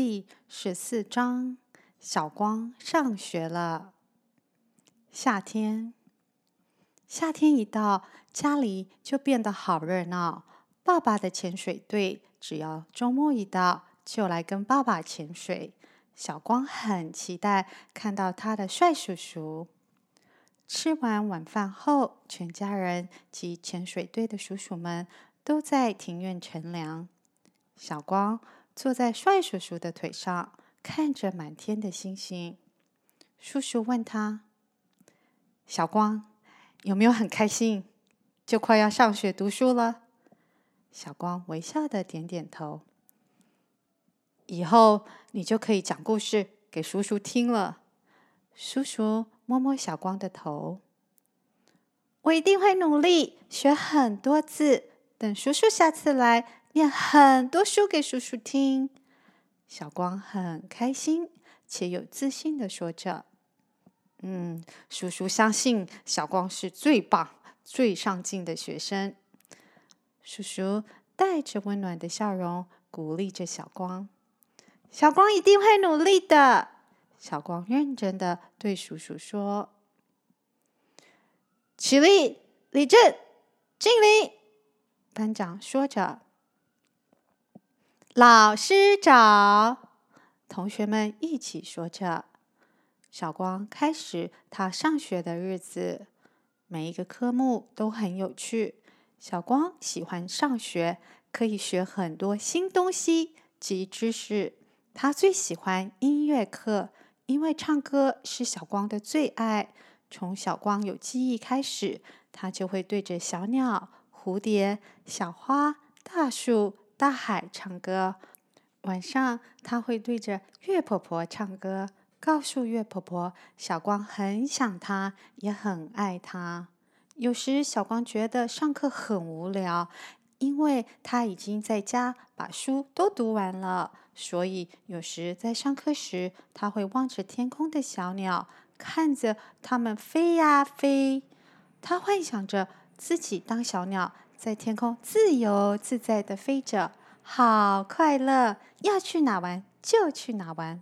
第十四章，小光上学了。夏天，夏天一到，家里就变得好热闹。爸爸的潜水队只要周末一到，就来跟爸爸潜水。小光很期待看到他的帅叔叔。吃完晚饭后，全家人及潜水队的叔叔们都在庭院乘凉。小光坐在帅叔叔的腿上，看着满天的星星。叔叔问他：“小光，有没有很开心？就快要上学读书了？”小光微笑的点点头。以后你就可以讲故事给叔叔听了。叔叔摸摸小光的头：“我一定会努力学很多字，等叔叔下次来。”念很多书给叔叔听，小光很开心且有自信的说着：“嗯，叔叔相信小光是最棒、最上进的学生。”叔叔带着温暖的笑容鼓励着小光：“小光一定会努力的。”小光认真的对叔叔说：“起立，立正，敬礼。”班长说着。老师早，同学们一起说着。小光开始他上学的日子，每一个科目都很有趣。小光喜欢上学，可以学很多新东西及知识。他最喜欢音乐课，因为唱歌是小光的最爱。从小光有记忆开始，他就会对着小鸟、蝴蝶、小花、大树。大海唱歌，晚上他会对着月婆婆唱歌，告诉月婆婆小光很想她，也很爱她。有时小光觉得上课很无聊，因为他已经在家把书都读完了，所以有时在上课时，他会望着天空的小鸟，看着它们飞呀飞。他幻想着自己当小鸟。在天空自由自在的飞着，好快乐！要去哪玩就去哪玩。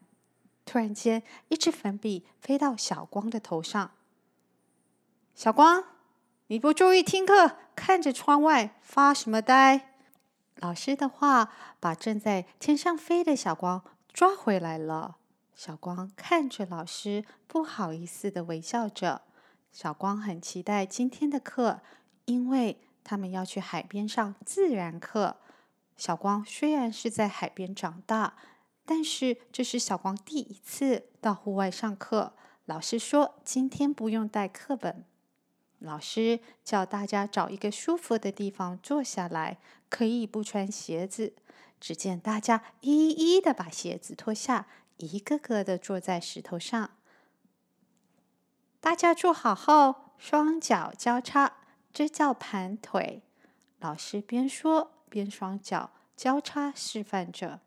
突然间，一支粉笔飞到小光的头上。小光，你不注意听课，看着窗外发什么呆？老师的话把正在天上飞的小光抓回来了。小光看着老师，不好意思的微笑着。小光很期待今天的课，因为。他们要去海边上自然课。小光虽然是在海边长大，但是这是小光第一次到户外上课。老师说今天不用带课本。老师叫大家找一个舒服的地方坐下来，可以不穿鞋子。只见大家一一的把鞋子脱下，一个个的坐在石头上。大家坐好后，双脚交叉。这叫盘腿。老师边说边双脚交叉示范着。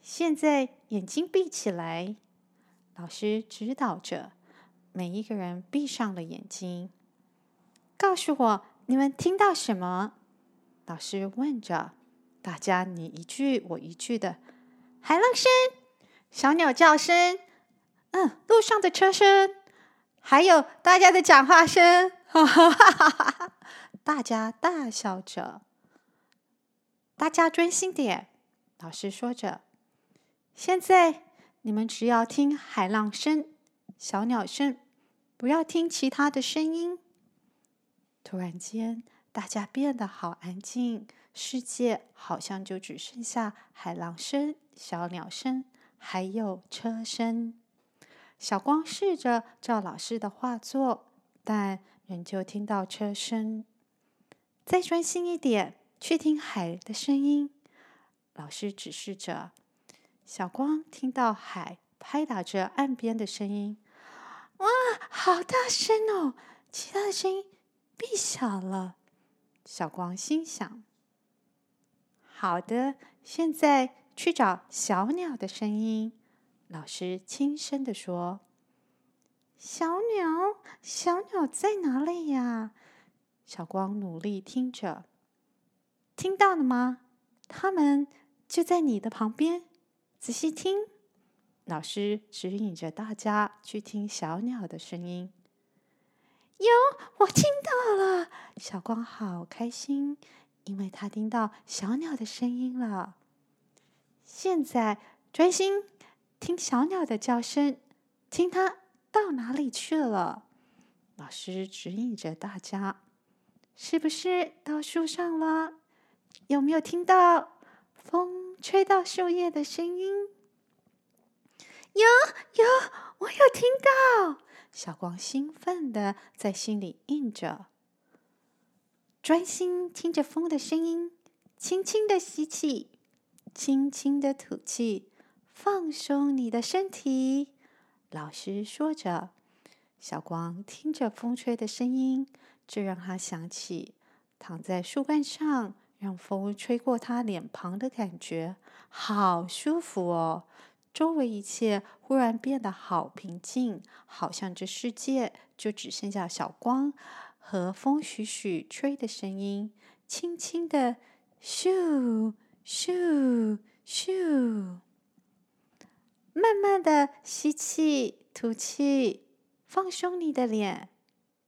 现在眼睛闭起来，老师指导着。每一个人闭上了眼睛。告诉我，你们听到什么？老师问着。大家你一句我一句的。海浪声，小鸟叫声，嗯，路上的车声，还有大家的讲话声。哈哈哈哈！大家大笑着。大家专心点，老师说着。现在你们只要听海浪声、小鸟声，不要听其他的声音。突然间，大家变得好安静，世界好像就只剩下海浪声、小鸟声，还有车声。小光试着照老师的话做，但仍旧听到车声，再专心一点，去听海的声音。老师指示着。小光听到海拍打着岸边的声音，哇，好大声哦！其他的声音变小了。小光心想：好的，现在去找小鸟的声音。老师轻声的说。小鸟，小鸟在哪里呀？小光努力听着，听到了吗？它们就在你的旁边，仔细听。”老师指引着大家去听小鸟的声音。哟，我听到了！小光好开心，因为他听到小鸟的声音了。现在专心听小鸟的叫声，听它到哪里去了。老师指引着大家，是不是到树上了？有没有听到风吹到树叶的声音？有有，我有听到。小光兴奋地在心里应着，专心听着风的声音，轻轻的吸气，轻轻的吐气，放松你的身体。老师说着，小光听着风吹的声音，这让他想起躺在树干上，让风吹过他脸庞的感觉，好舒服哦。周围一切忽然变得好平静，好像这世界就只剩下小光和风徐徐吹的声音，轻轻的咻咻咻，慢慢的吸气、吐气，放松你的脸、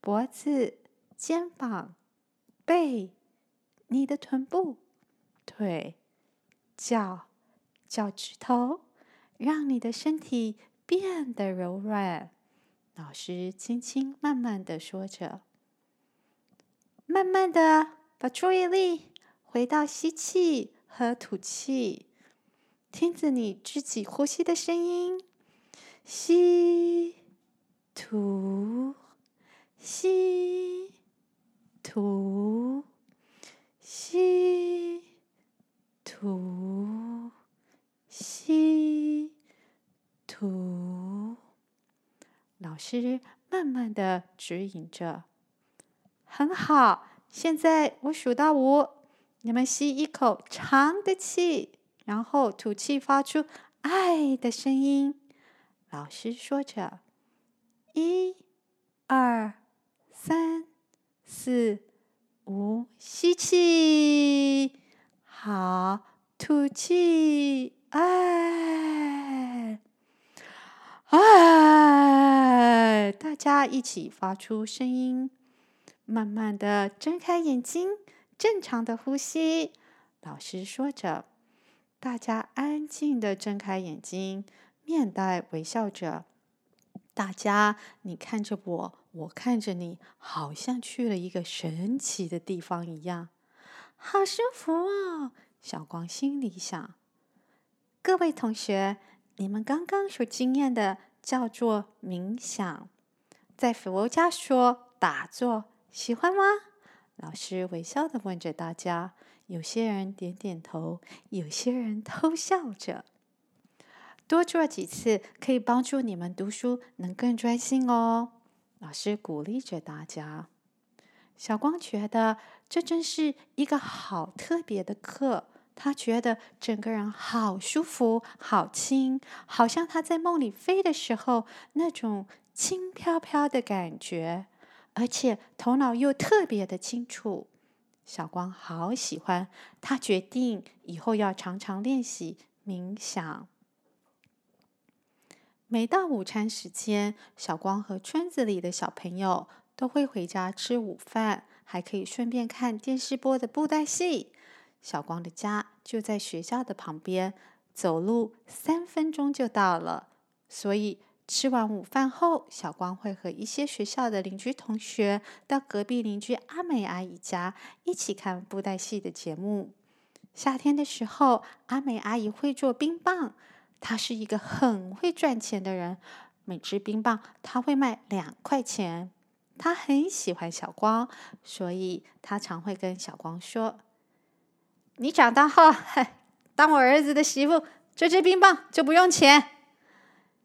脖子、肩膀、背、你的臀部、腿、脚、脚趾头。让你的身体变得柔软。老师轻轻慢慢的说着，慢慢的把注意力回到吸气和吐气，听着你自己呼吸的声音，吸吐吸吐吸吐吸。吐，老师慢慢的指引着，很好。现在我数到五，你们吸一口长的气，然后吐气，发出爱的声音。老师说着：一、二、三、四、五，吸气，好，吐气，哎。哎，大家一起发出声音，慢慢的睁开眼睛，正常的呼吸。老师说着，大家安静的睁开眼睛，面带微笑着。大家，你看着我，我看着你，好像去了一个神奇的地方一样，好舒服哦。小光心里想。各位同学。你们刚刚所经验的叫做冥想，在佛家说打坐，喜欢吗？老师微笑的问着大家，有些人点点头，有些人偷笑着。多做几次可以帮助你们读书能更专心哦。老师鼓励着大家。小光觉得这真是一个好特别的课。他觉得整个人好舒服，好轻，好像他在梦里飞的时候那种轻飘飘的感觉，而且头脑又特别的清楚。小光好喜欢，他决定以后要常常练习冥想。每到午餐时间，小光和村子里的小朋友都会回家吃午饭，还可以顺便看电视播的布袋戏。小光的家就在学校的旁边，走路三分钟就到了。所以吃完午饭后，小光会和一些学校的邻居同学到隔壁邻居阿美阿姨家一起看布袋戏的节目。夏天的时候，阿美阿姨会做冰棒，他是一个很会赚钱的人，每支冰棒他会卖两块钱。他很喜欢小光，所以他常会跟小光说。你长大后，当我儿子的媳妇，这支冰棒就不用钱。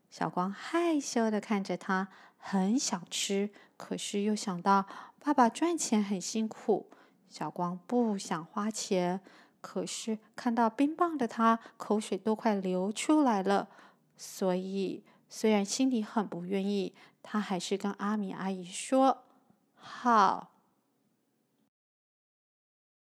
小光害羞的看着他，很想吃，可是又想到爸爸赚钱很辛苦，小光不想花钱，可是看到冰棒的他，口水都快流出来了。所以虽然心里很不愿意，他还是跟阿米阿姨说：“好。”